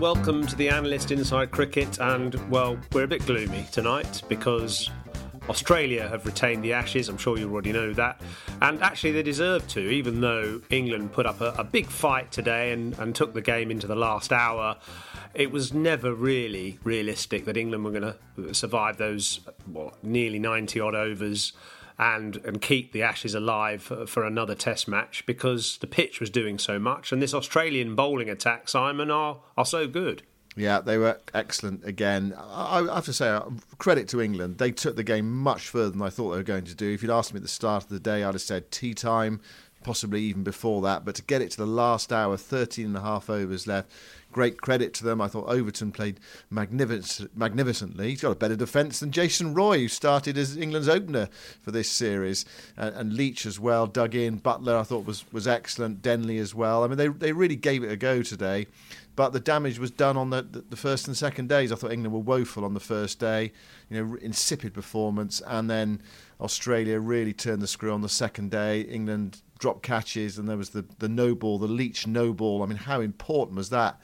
Welcome to the Analyst Inside Cricket. And well, we're a bit gloomy tonight because Australia have retained the Ashes. I'm sure you already know that. And actually, they deserve to, even though England put up a, a big fight today and, and took the game into the last hour. It was never really realistic that England were going to survive those well, nearly 90 odd overs and and keep the Ashes alive for, for, another Test match because the pitch was doing so much, and this Australian bowling attack, Simon, are are so good. Yeah, they were excellent again. I, have to say, uh, credit to England. They took the game much further than I thought they were going to do. If you'd asked me at the start of the day, I'd have said tea time, possibly even before that. But to get it to the last hour, 13 and a half overs left, great credit to them. I thought Overton played magnific- magnificently. He's got a better defence than Jason Roy, who started as England's opener for this series, and, and, Leach as well dug in. Buttler, I thought was was excellent. Denley as well. I mean, they they really gave it a go today. But the damage was done on the, the, first and second days. I thought England were woeful on the first day, you know, insipid performance, and then Australia really turned the screw on the second day. England dropped catches, and there was the the no ball, the Leach no ball. I mean, how important was that?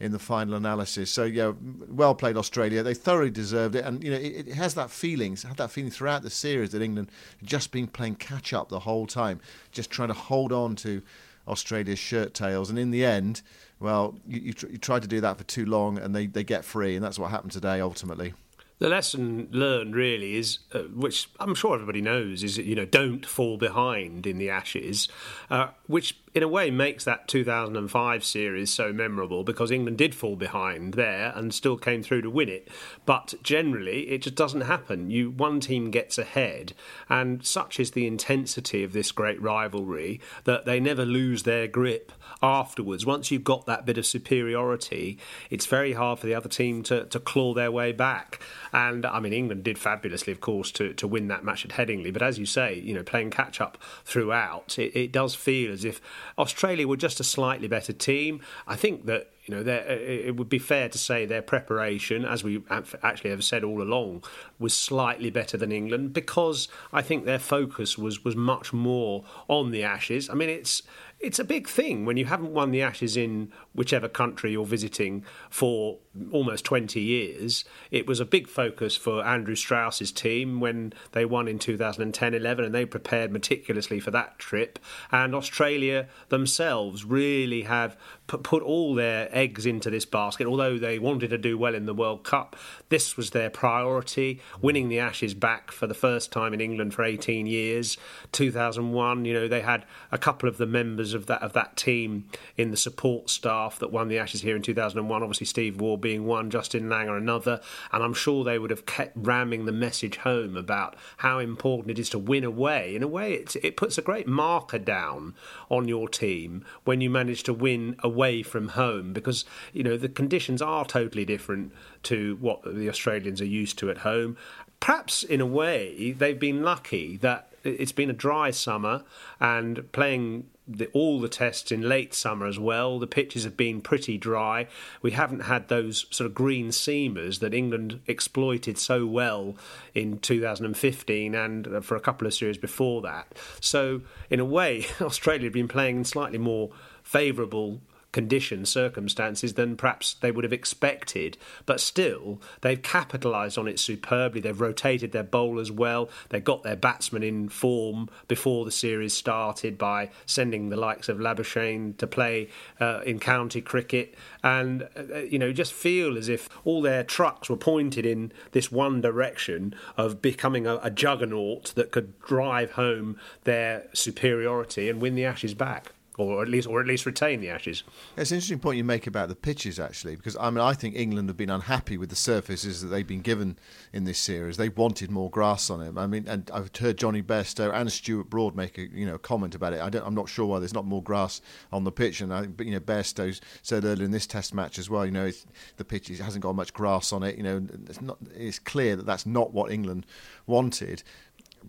in the final analysis. So yeah, well played Australia. They thoroughly deserved it, and you know it, it has that feeling, had that feeling throughout the series that England just been playing catch up the whole time, just trying to hold on to Australia's shirt tails, and in the end, well, you, you, tr- you try to do that for too long, and they, they get free, and that's what happened today ultimately the lesson learned really is, uh, which I'm sure everybody knows, is you know don't fall behind in the Ashes, uh, which in a way makes that 2005 series so memorable because England did fall behind there and still came through to win it. But generally, it just doesn't happen. You one team gets ahead, and such is the intensity of this great rivalry that they never lose their grip afterwards. Once you've got that bit of superiority, it's very hard for the other team to, to claw their way back. And I mean, England did fabulously, of course, to, to win that match at Headingley. But as you say, you know, playing catch up throughout, it, it does feel as if Australia were just a slightly better team. I think that you know, it would be fair to say their preparation, as we actually have said all along, was slightly better than England because I think their focus was was much more on the Ashes. I mean, it's it's a big thing when you haven't won the Ashes in whichever country you're visiting for almost 20 years. It was a big focus for Andrew Strauss's team when they won in 2010 11 and they prepared meticulously for that trip. And Australia themselves really have put all their eggs into this basket. Although they wanted to do well in the World Cup, this was their priority. Winning the Ashes back for the first time in England for 18 years. 2001, you know, they had a couple of the members of that of that team in the support staff that won the Ashes here in 2001. Obviously, Steve Waugh being one, Justin Langer another, and I'm sure they would have kept ramming the message home about how important it is to win away. In a way, it, it puts a great marker down on your team when you manage to win away away from home because you know the conditions are totally different to what the Australians are used to at home. Perhaps in a way they've been lucky that it's been a dry summer and playing the, all the tests in late summer as well. The pitches have been pretty dry. We haven't had those sort of green seamers that England exploited so well in 2015 and for a couple of series before that. So, in a way, Australia have been playing in slightly more favourable conditions, circumstances than perhaps they would have expected. But still, they've capitalised on it superbly. They've rotated their bowlers well. They got their batsmen in form before the series started by sending the likes of Labuschagne to play uh, in county cricket. And, uh, you know, just feel as if all their trucks were pointed in this one direction of becoming a, a juggernaut that could drive home their superiority and win the Ashes back. Or at least or at least retain the Ashes. It's an interesting point you make about the pitches, actually, because I mean I think England have been unhappy with the surfaces that they've been given in this series. They wanted more grass on it. I mean, and I've heard Johnny Bairstow and Stuart Broad make a you know comment about it. I am not sure why there's not more grass on the pitch, and I think you know Bairstow said earlier in this Test match as well. You know, the pitch hasn't got much grass on it. You know, it's not. It's clear that that's not what England wanted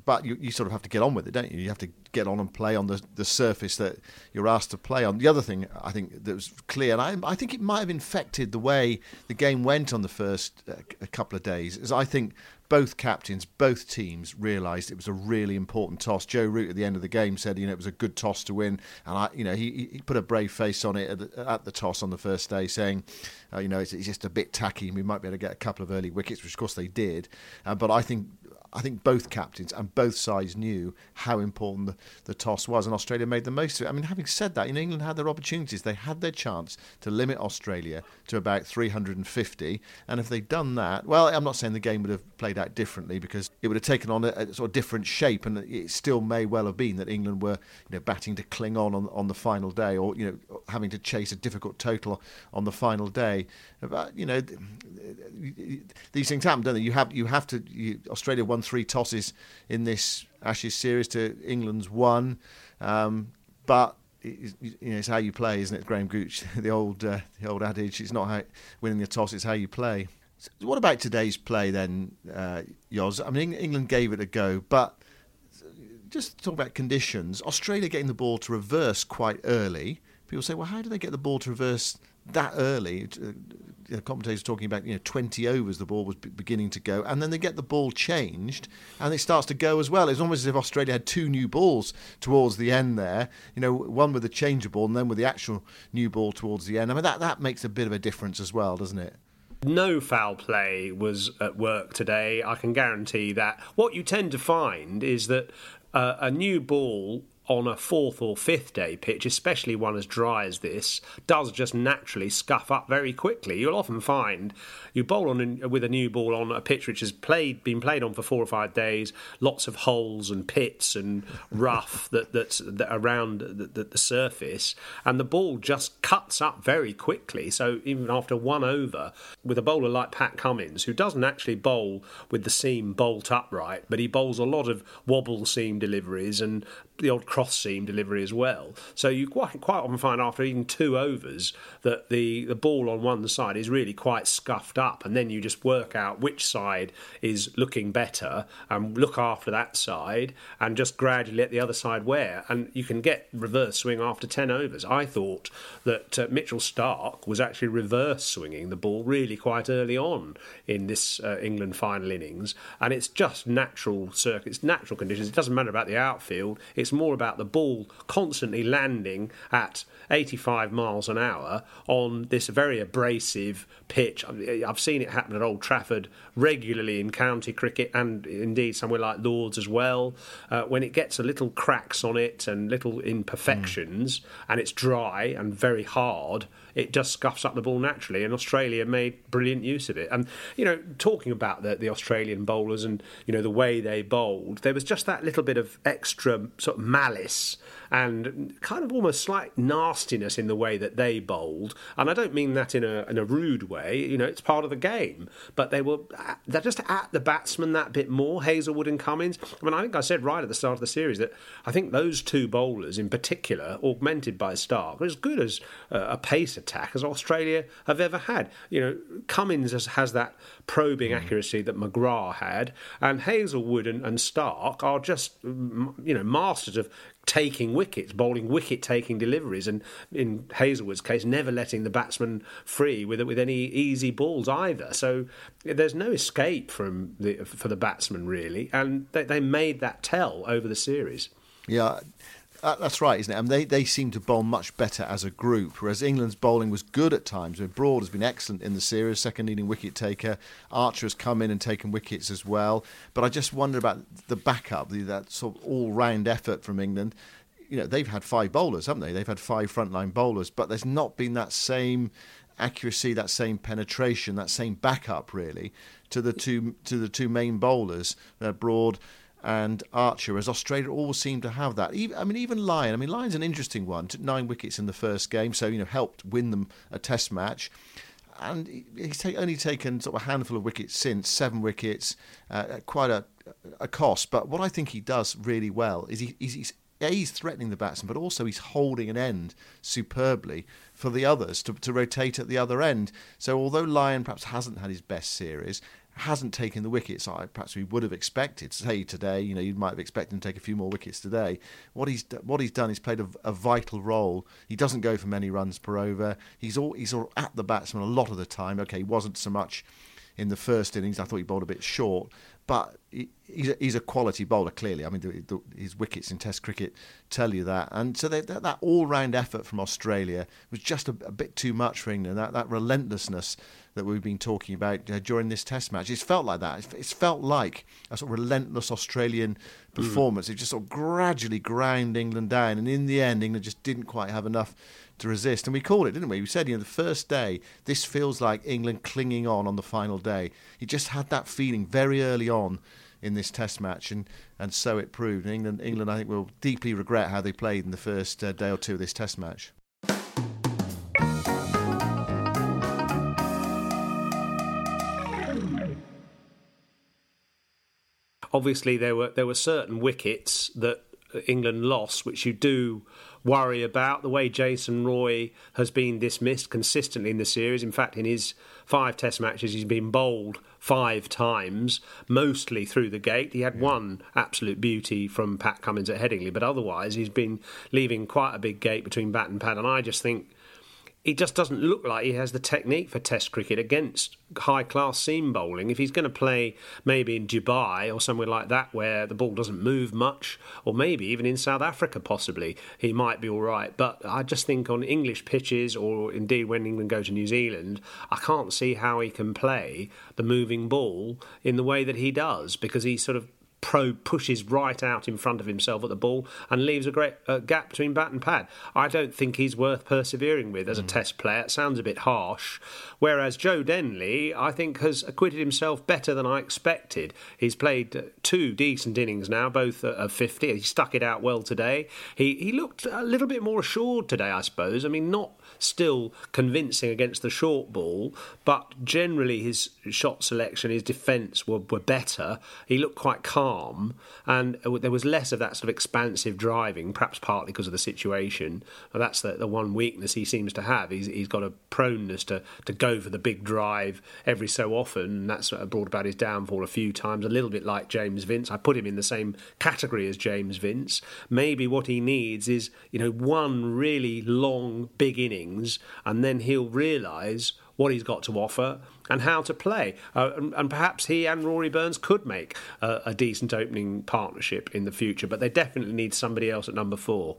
but you, you sort of have to get on with it, don't you? You have to get on and play on the, the surface that you're asked to play on. The other thing I think that was clear, and I, I think it might have infected the way the game went on the first uh, a couple of days, is I think both captains, both teams realised it was a really important toss. Joe Root at the end of the game said, you know, it was a good toss to win, and I, you know, he, he put a brave face on it at the, at the toss on the first day, saying, uh, you know, it's, it's, just a bit tacky. And we might be able to get a couple of early wickets, which of course they did, uh, but I think I think both captains and both sides knew how important the, the, toss was, and Australia made the most of it. I mean, having said that, you know, England had their opportunities. They had their chance to limit Australia to about 350, and if they'd done that, well, I'm not saying the game would have played out differently because it would have taken on a, a sort of different shape, and it still may well have been that England were, you know, batting to cling on, on on the final day, or you know, having to chase a difficult total on the final day. But you know, these things happen, don't they? You have you have to. You, Australia won three tosses in this Ashes series to England's one, um, but it, you know, it's how you play, isn't it, Graham Gooch? the old uh, the old adage: it's not how winning the toss; it's how you play. So what about today's play then, uh, Yoz? I mean, England gave it a go, but just to talk about conditions. Australia getting the ball to reverse quite early. People say, well, how do they get the ball to reverse that early? Uh, the commentators talking about you know 20 overs the ball was beginning to go and then they get the ball changed and it starts to go as well it's almost as if Australia had two new balls towards the end there you know one with the changeable and then with the actual new ball towards the end I mean that that makes a bit of a difference as well doesn't it no foul play was at work today. I can guarantee that. What you tend to find is that uh, a new ball on a fourth or fifth day pitch, especially one as dry as this, does just naturally scuff up very quickly. You'll often find you bowl on with a new ball on a pitch which has played been played on for four or five days, lots of holes and pits and rough that that's that around the, the, the surface, and the ball just cuts up very quickly. So even after one over, with a bowler like Pat Cummins, who doesn't actually bowl with the seam bolt upright, but he bowls a lot of wobble seam deliveries and the old cross seam delivery as well. So you quite quite often find after even two overs that the, the ball on one side is really quite scuffed up, and then you just work out which side is looking better and look after that side, and just gradually let the other side wear, and you can get reverse swing after ten overs. I thought that uh, Mitchell Starc was actually reverse swinging the ball really quite early on in this uh, England final innings, and it's just natural circuits, natural conditions. It doesn't matter about the outfield. It's more about the ball constantly landing at 85 miles an hour on this very abrasive pitch. I've seen it happen at Old Trafford regularly in county cricket and indeed somewhere like Lords as well. Uh, when it gets a little cracks on it and little imperfections mm. and it's dry and very hard, it just scuffs up the ball naturally. And Australia made brilliant use of it. And you know, talking about the, the Australian bowlers and you know the way they bowled, there was just that little bit of extra sort of malice and kind of almost slight nastiness in the way that they bowled. And I don't mean that in a in a rude way. You know, it's part of the game. But they were they're just at the batsman that bit more. Hazlewood and Cummins. I mean, I think I said right at the start of the series that I think those two bowlers in particular, augmented by Starc, are as good as a pace as Australia have ever had. You know, Cummins has, has that probing mm. accuracy that McGrath had, and Hazlewood and, and Starc are just you know masters of taking wickets, bowling wicket taking deliveries, and in Hazlewood's case, never letting the batsman free with with any easy balls either. So there's no escape from the for the batsman really, and they, they made that tell over the series. Yeah, that's right, isn't it? I mean, they, they seem to bowl much better as a group, whereas England's bowling was good at times. Broad has been excellent in the series, second leading wicket taker. Archer has come in and taken wickets as well. But I just wonder about the backup, the, that sort of all round effort from England. You know, they've had five bowlers, haven't they? They've had five frontline bowlers, but there's not been that same accuracy, that same penetration, that same backup really to the two to the two main bowlers, uh, Broad and Archer, as Australia always seem to have that. Even, I mean, even Lyon. I mean, Lyon's an interesting one. Took nine wickets in the first game, so you know helped win them a Test match. And he's take, only taken sort of a handful of wickets since, seven wickets, uh, quite a, a cost. But what I think he does really well is he, he's, he's yeah, he's threatening the batsman, but also he's holding an end superbly for the others to, to rotate at the other end. So although Lyon perhaps hasn't had his best series, hasn't taken the wickets I perhaps we would have expected. Say today, you know, you might have expected him to take a few more wickets today. What he's what he's done is played a, a vital role. He doesn't go for many runs per over. He's all he's all at the batsman a lot of the time. Okay, he wasn't so much in the first innings. I thought he bowled a bit short, but he, he's, a, he's a quality bowler, clearly. I mean, the, the, his wickets in Test cricket tell you that. And so they, that, that all round effort from Australia was just a, a, bit too much for England. That, that relentlessness that we've been talking about uh, during this Test match. It's felt like that. It's, felt like a sort of relentless Australian mm. performance. Mm. It just sort of gradually ground England down. And in the end, England just didn't quite have enough to resist. And we called it, didn't we? We said, you know, the first day, this feels like England clinging on on the final day. He just had that feeling very early on in this Test match, and, and so it proved. And England, England, I think, will deeply regret how they played in the first uh, day or two of this Test match. Obviously, there were there were certain wickets that England lost, which you do worry about the way Jason Roy has been dismissed consistently in the series. In fact, in his five Test matches, he's been bowled five times, mostly through the gate. He had yeah. one absolute beauty from Pat Cummins at Headingley, but otherwise, he's been leaving quite a big gate between bat and pad. And I just think he just doesn't look like he has the technique for Test cricket against high class seam bowling. If he's going to play maybe in Dubai or somewhere like that where the ball doesn't move much, or maybe even in South Africa possibly, he might be all right. But I just think on English pitches, or indeed when England go to New Zealand, I can't see how he can play the moving ball in the way that he does because he sort of Pro pushes right out in front of himself at the ball and leaves a great uh, gap between bat and pad. I don't think he's worth persevering with as a mm. test player. It sounds a bit harsh. Whereas Joe Denley, I think, has acquitted himself better than I expected. He's played two decent innings now, both of 50. He stuck it out well today. He, he looked a little bit more assured today, I suppose. I mean, not still convincing against the short ball, but generally his shot selection, his defence were, were better. He looked quite calm, and there was less of that sort of expansive driving, perhaps partly because of the situation. That's the, the one weakness he seems to have. He's, he's got a proneness to, to go for the big drive every so often, and that's uh, brought about his downfall a few times, a little bit like James Vince. I put him in the same category as James Vince. Maybe what he needs is, you know, one really long, big inning things, and then he'll realise what he's got to offer and how to play. Uh, and, and, perhaps he and Rory Burns could make a, a decent opening partnership in the future, but they definitely need somebody else at number four.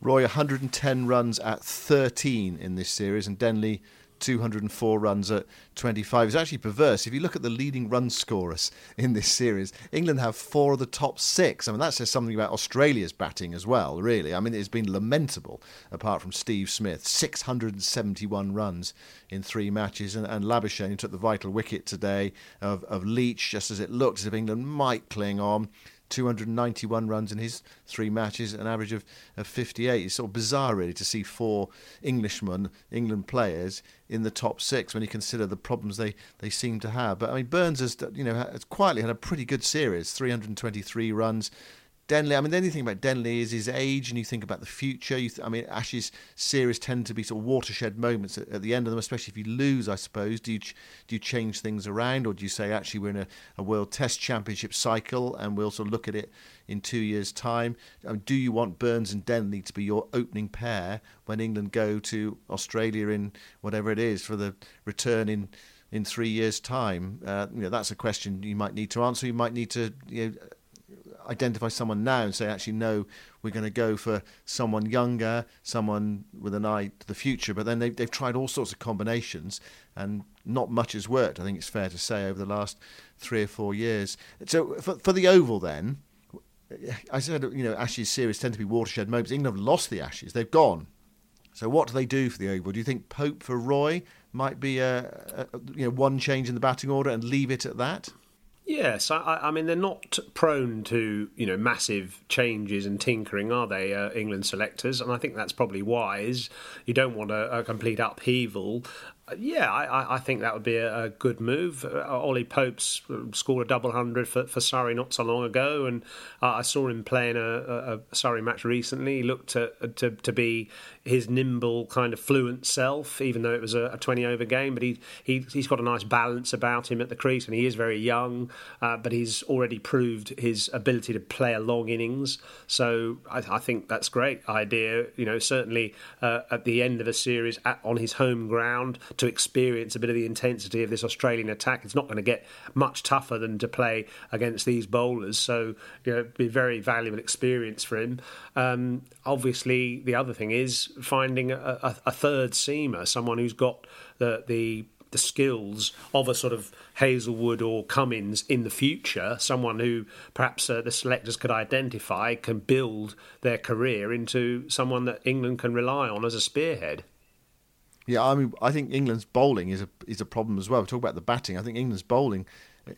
Roy, 110 runs at 13 in this series, and Denley 204 runs at 25. It's actually perverse. If you look at the leading run scorers in this series, England have four of the top six. I mean, that says something about Australia's batting as well, really. I mean, it's been lamentable, apart from Steve Smith. 671 runs in three matches. And, and Labuschagne took the vital wicket today of, of Leach, just as it looked as if England might cling on. 291 runs in his three matches, an average of, of 58. It's sort of bizarre, really, to see four Englishmen, England players, in the top six when you consider the problems they, they seem to have. But I mean, Burns has, you know, has quietly had a pretty good series 323 runs, Denley, I mean, the only thing about Denley is his age, and you think about the future. Th- I mean, Ashes series tend to be sort of watershed moments at, at, the end of them, especially if you lose. I suppose. Do you ch- do you change things around, or do you say actually we're in a, a, World Test Championship cycle, and we'll sort of look at it in two years' time? I mean, do you want Burns and Denley to be your opening pair when England go to Australia in whatever it is for the return in? In three years' time, uh, you know that's a question you might need to answer. You might need to you know, identify someone now and say, actually, no, we're going to go for someone younger, someone with an eye to the future. But then they've, they've tried all sorts of combinations, and not much has worked. I think it's fair to say over the last three or four years. So for, for the Oval, then, I said, you know, Ashes series tend to be watershed moments. England have lost the Ashes; they've gone. So what do they do for the Oval? Do you think Pope for Roy might be a, a you know one change in the batting order and leave it at that? Yes, I, I, mean they're not prone to you know massive changes and tinkering, are they? Uh, England selectors, and I think that's probably wise. You don't want a, a complete upheaval. Yeah, I, I, think that would be a, good move. Uh, Ollie Pope's scored a double hundred for, for Surrey not so long ago, and uh, I saw him playing a, a, a, Surrey match recently. He looked to, to, to be his nimble, kind of fluent self, even though it was a, twenty over game. But he, he he's got a nice balance about him at the crease, and he is very young, uh, but he's already proved his ability to play a long innings. So I, I think that's great idea. You know, certainly uh, at the end of a series at, on his home ground to experience a bit of the intensity of this Australian attack. It's not going to get much tougher than to play against these bowlers. So, you know, be a very valuable experience for him. Um, obviously, the other thing is finding a, a, a third seamer, someone who's got the the the skills of a sort of Hazlewood or Cummins in the future, someone who perhaps uh, the selectors could identify, can build their career into someone that England can rely on as a spearhead. Yeah, I mean, I think England's bowling is a is a problem as well. We talk about the batting. I think England's bowling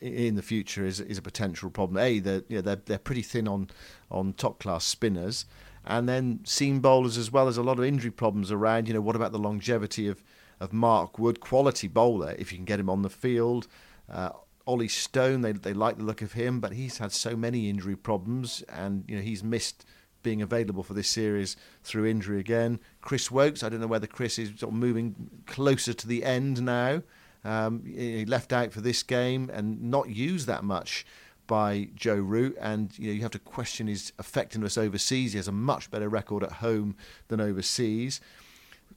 in the future is is a potential problem. A, they're know, they're they're pretty thin on on top class spinners, and then seam bowlers as well. There's a lot of injury problems around. You know, what about the longevity of of Mark Wood, quality bowler if you can get him on the field. Uh, Ollie Stone, they they like the look of him, but he's had so many injury problems, and you know he's missed being available for this series through injury again. Chris Woakes, I don't know whether Chris is sort of moving closer to the end now. Um, he left out for this game and not used that much by Joe Root, and you know you have to question his effectiveness overseas. He has a much better record at home than overseas.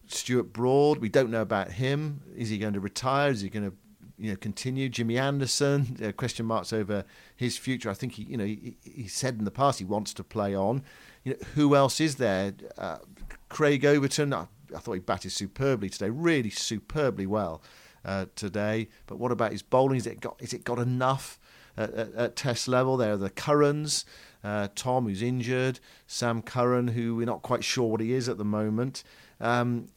Stuart Broad, we don't know about him. Is he going to retire? Is he going to you know continue? Jimmy Anderson, question marks over his future. I think he you know he, he said in the past he wants to play on. You know, who else is there? Uh, Craig Overton, I, I, thought he batted superbly today, really superbly well uh, today. But what about his bowling? Is it got, is it got enough at, at, at test level? There are the Currans, uh, Tom, who's injured, Sam Curran, who we're not quite sure what he is at the moment. Um,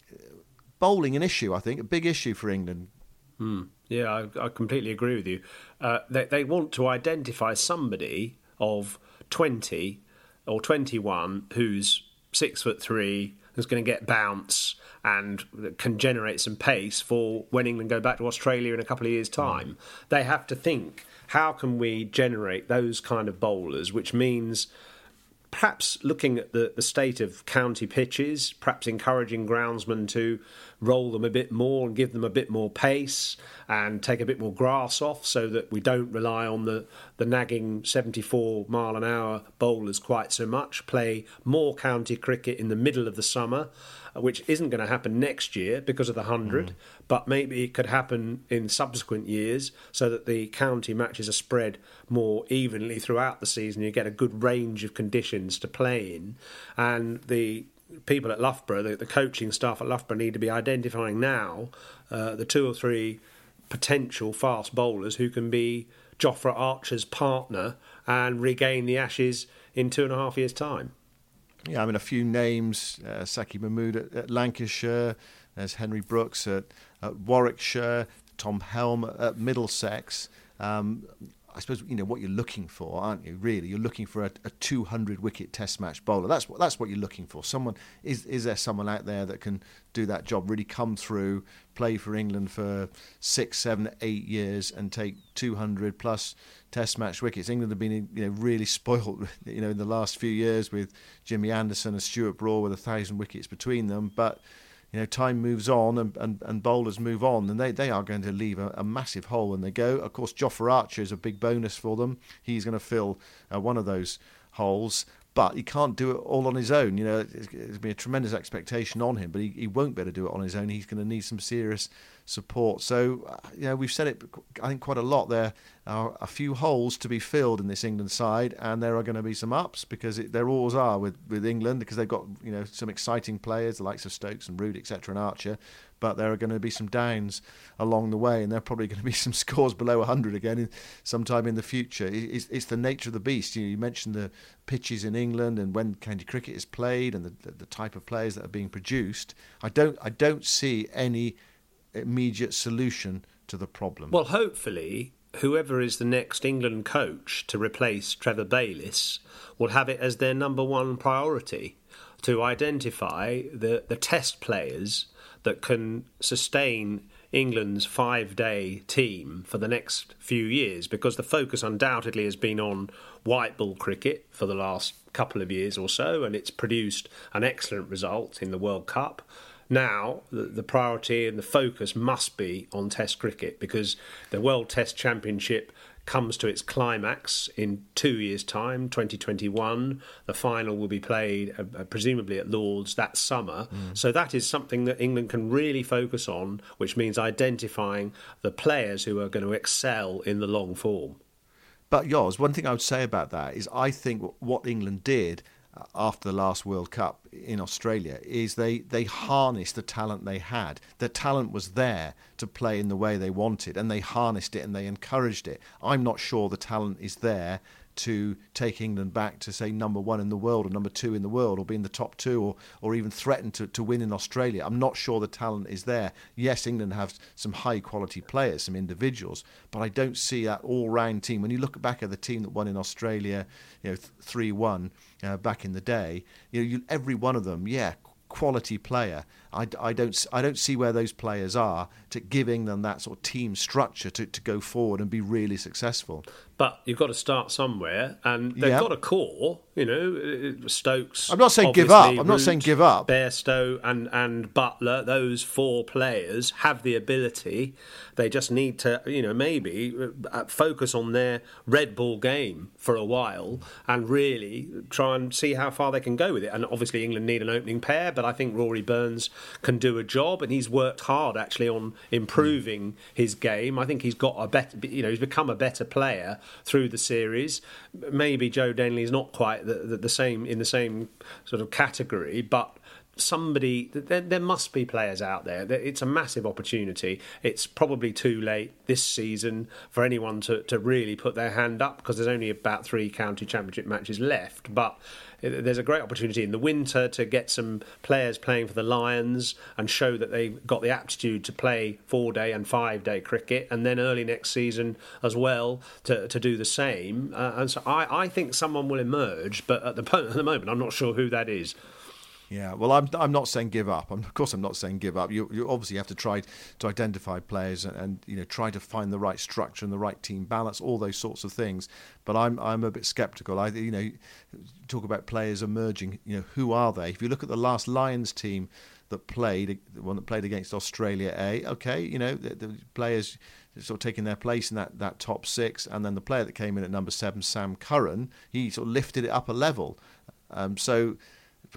bowling, an issue, I think, a big issue for England. Hmm. Yeah, I, I, completely agree with you. Uh, they, they want to identify somebody of 20 or 21 who's six foot three, who's going to get bounce and can generate some pace for when England go back to Australia in a couple of years' time. Mm. They have to think how can we generate those kind of bowlers, which means perhaps looking at the, the state of county pitches, perhaps encouraging groundsmen to roll them a bit more and give them a bit more pace and take a bit more grass off so that we don't rely on the, the nagging 74 mile an hour bowlers quite so much. Play more county cricket in the middle of the summer, uh, which isn't going to happen next year because of the 100, mm. but maybe it could happen in subsequent years so that the county matches are spread more evenly throughout the season. You get a good range of conditions to play in, and the people at Loughborough, the, the, coaching staff at Loughborough, need to be identifying now uh, the two or three potential fast bowlers who can be Jofra Archer's partner and regain the Ashes in two and a half years' time. Yeah, I mean, a few names uh, Saqib Mahmood at, at, Lancashire, there's Henry Brookes at, at Warwickshire, Tom Helm at Middlesex. Um, I suppose you know what you're looking for, aren't you? Really, you're looking for a, a 200 wicket Test match bowler. That's what that's what you're looking for. Someone is is there someone out there that can do that job? Really come through, play for England for six, seven, eight years, and take 200 plus Test match wickets. England have been you know really spoilt, you know, in the last few years with Jimmy Anderson and Stuart Broad with a thousand wickets between them, but you know, time moves on and, and, and bowlers move on, and they, they are going to leave a, a massive hole when they go. Of course, Jofra Archer is a big bonus for them. He's going to fill uh, one of those holes, but he can't do it all on his own. You know, there's been a tremendous expectation on him, but he, he won't be able to do it on his own. He's going to need some serious support. So, uh, you know, we've said it, I think, quite a lot. There are a few holes to be filled in this England side, and there are going to be some ups because it, there always are with, with England because they've got, you know, some exciting players, the likes of Stokes and Root, etc., and Archer. But there are going to be some downs along the way, and there are probably going to be some scores below 100 again in, sometime in the future. It's, it's the nature of the beast. You, know, you mentioned the pitches in England and when county cricket is played and the, the type of players that are being produced. I don't, I don't see any immediate solution to the problem. Well, hopefully, whoever is the next England coach to replace Trevor Bayliss will have it as their number one priority to identify the, the test players that can sustain England's five day team for the next few years because the focus undoubtedly has been on white ball cricket for the last couple of years or so, and it's produced an excellent result in the World Cup. Now, the, the priority and the focus must be on Test cricket because the World Test Championship comes to its climax in two years' time, 2021. The final will be played uh, uh, presumably at Lords that summer. Mm. So that is something that England can really focus on, which means identifying the players who are going to excel in the long form. But yours, one thing I would say about that is I think what England did after the last World Cup in Australia is they, they harnessed the talent they had. The talent was there to play in the way they wanted, and they harnessed it and they encouraged it. I'm not sure the talent is there to take England back to say number one in the world or number two in the world or be in the top two or, or even threaten to, to win in Australia. I'm not sure the talent is there. Yes, England have some high quality players, some individuals, but I don't see that all round team. When you look back at the team that won in Australia, you know, three one uh, back in the day, you know, you, every one of them, yeah, quality player. I, I, don't I don't see where those players are to giving them that sort of team structure to, to go forward and be really successful. But you've got to start somewhere, and they've got a core. You know, uh, uh, Stokes. I'm not saying give up. I'm not saying give up. Bairstow and and Buttler, those four players have the ability. They just need to, you know, maybe uh, uh focus on their red Bull game for a while and really try and see how far they can go with it. And obviously, England need an opening pair, but I think Rory Burns can do a job, and he's worked hard actually on improving mm. his game. I think he's got a better, you know, he's become a better player through the series. Maybe Joe Denley is not quite the, the, the same in the same sort of category, but somebody there, there, must be players out there it's a massive opportunity it's probably too late this season for anyone to, to really put their hand up because there's only about three county championship matches left but there's a great opportunity in the winter to get some players playing for the Lions and show that they've got the aptitude to play four day and five day cricket, and then early next season as well to, to do the same. Uh, and so I, I think someone will emerge, but at the, at the moment, I'm not sure who that is. Yeah, well, I'm I'm not saying give up. I'm, of course, I'm not saying give up. You you obviously have to try to identify players and, and, you know try to find the right structure and the right team balance, all those sorts of things. But I'm I'm a bit sceptical. I you know talk about players emerging. You know who are they? If you look at the last Lions team that played, the one that played against Australia A, okay, you know the, the players sort of taking their place in that, that top six, and then the player that came in at number seven, Sam Curran, he sort of lifted it up a level. Um, so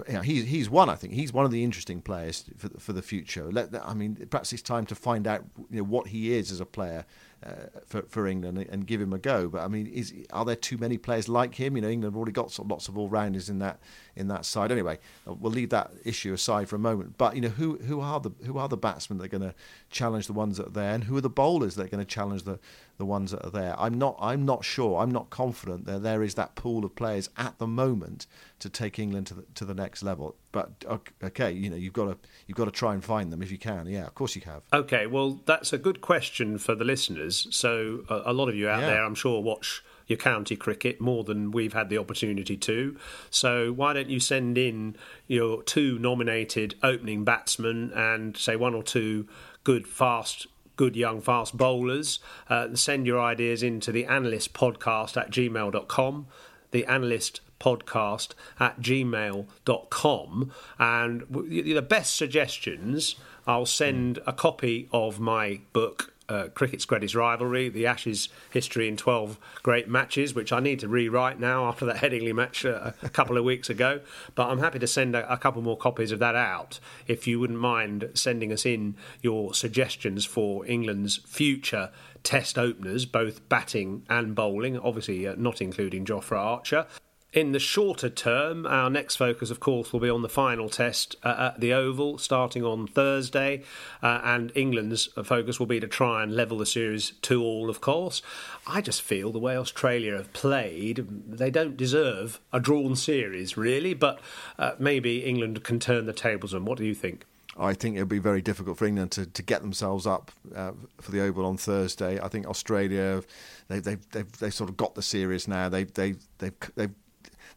you know, he's he's one. I think he's one of the interesting players for for the future. Let, I mean, perhaps it's time to find out you know, what he is as a player uh, for for England and give him a go. But I mean, is are there too many players like him? You know, England have already got lots of all rounders in that in that side. Anyway, uh, we'll leave that issue aside for a moment. But you know, who who are the who are the batsmen that are going to challenge the ones that are there, and who are the bowlers that are going to challenge the the ones that are there? I'm not I'm not sure. I'm not confident that there is that pool of players at the moment to take England to the, to the next level. But okay, you know, you've got to you've got to try and find them if you can. Yeah, of course you have. Okay, well, that's a good question for the listeners. So a, a lot of you out yeah. there, I'm sure, watch your county cricket more than we've had the opportunity to. So why don't you send in your two nominated opening batsmen and say one or two good fast good young fast bowlers. Uh, send your ideas into the analyst podcast at gmail.com. The analyst podcast at gmail.com. And the best suggestions, I'll send a copy of my book uh, Cricket's Greatest Rivalry, the Ashes history in 12 great matches, which I need to rewrite now after that Headingley match uh, a couple of weeks ago. But I'm happy to send a, a, couple more copies of that out if you wouldn't mind sending us in your suggestions for England's future test openers, both batting and bowling, obviously uh, not including Jofra Archer. In the shorter term, our next focus, of course, will be on the final test uh, at the Oval starting on Thursday. Uh, and England's focus will be to try and level the series to all, of course. I just feel the way Australia have played, they don't deserve a drawn series, really. But uh, maybe England can turn the tables on. What do you think? I think it'll be very difficult for England to, to get themselves up uh, for the Oval on Thursday. I think Australia, they they they've, they've sort of got the series now. They they they they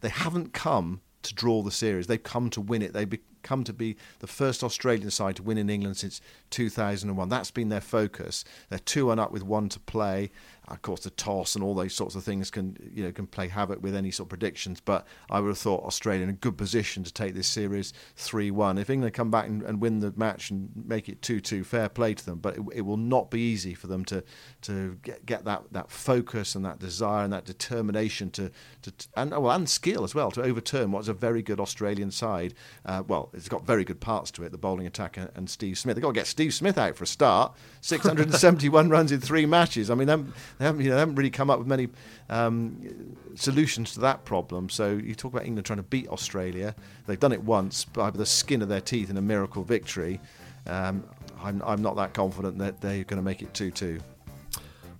they haven't come to draw the series. They've come to win it. They've come to be the first Australian side to win in England since 2001. That's been their focus. They're two and up with one to play. Of course, the toss and all those sorts of things can you know can play havoc with any sort of predictions. But I would have thought Australia in a good position to take this series three one. If England come back and, and, win the match and make it two two, fair play to them. But it, it, will not be easy for them to to get, get that, that focus and that desire and that determination to, to and well and skill as well to overturn what's a very good Australian side. Uh, well, it's got very good parts to it, the bowling attack and, and Steve Smith. They've got to get Steve Smith out for a start. 671 runs in three matches. I mean, they haven't, you know, they haven't really come up with many um, solutions to that problem. So you talk about England trying to beat Australia. They've done it once by the skin of their teeth in a miracle victory. Um, I'm, I'm not that confident that they're going to make it 2 2.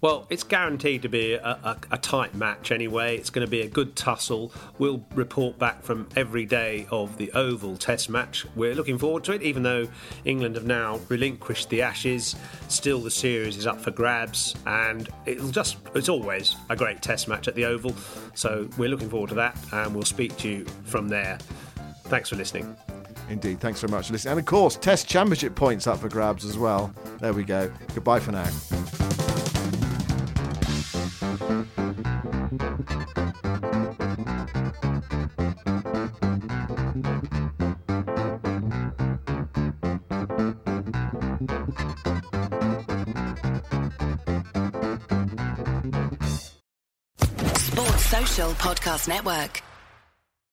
Well, it's guaranteed to be a, a, a, tight match anyway. It's going to be a good tussle. We'll report back from every day of the Oval Test match. We're looking forward to it, even though England have now relinquished the Ashes. Still, the series is up for grabs, and it'll just, it's always a great Test match at the Oval. So we're looking forward to that, and we'll speak to you from there. Thanks for listening. Indeed, thanks very much for listening. And of course, Test Championship points up for grabs as well. There we go. Goodbye for now. Podcast Network.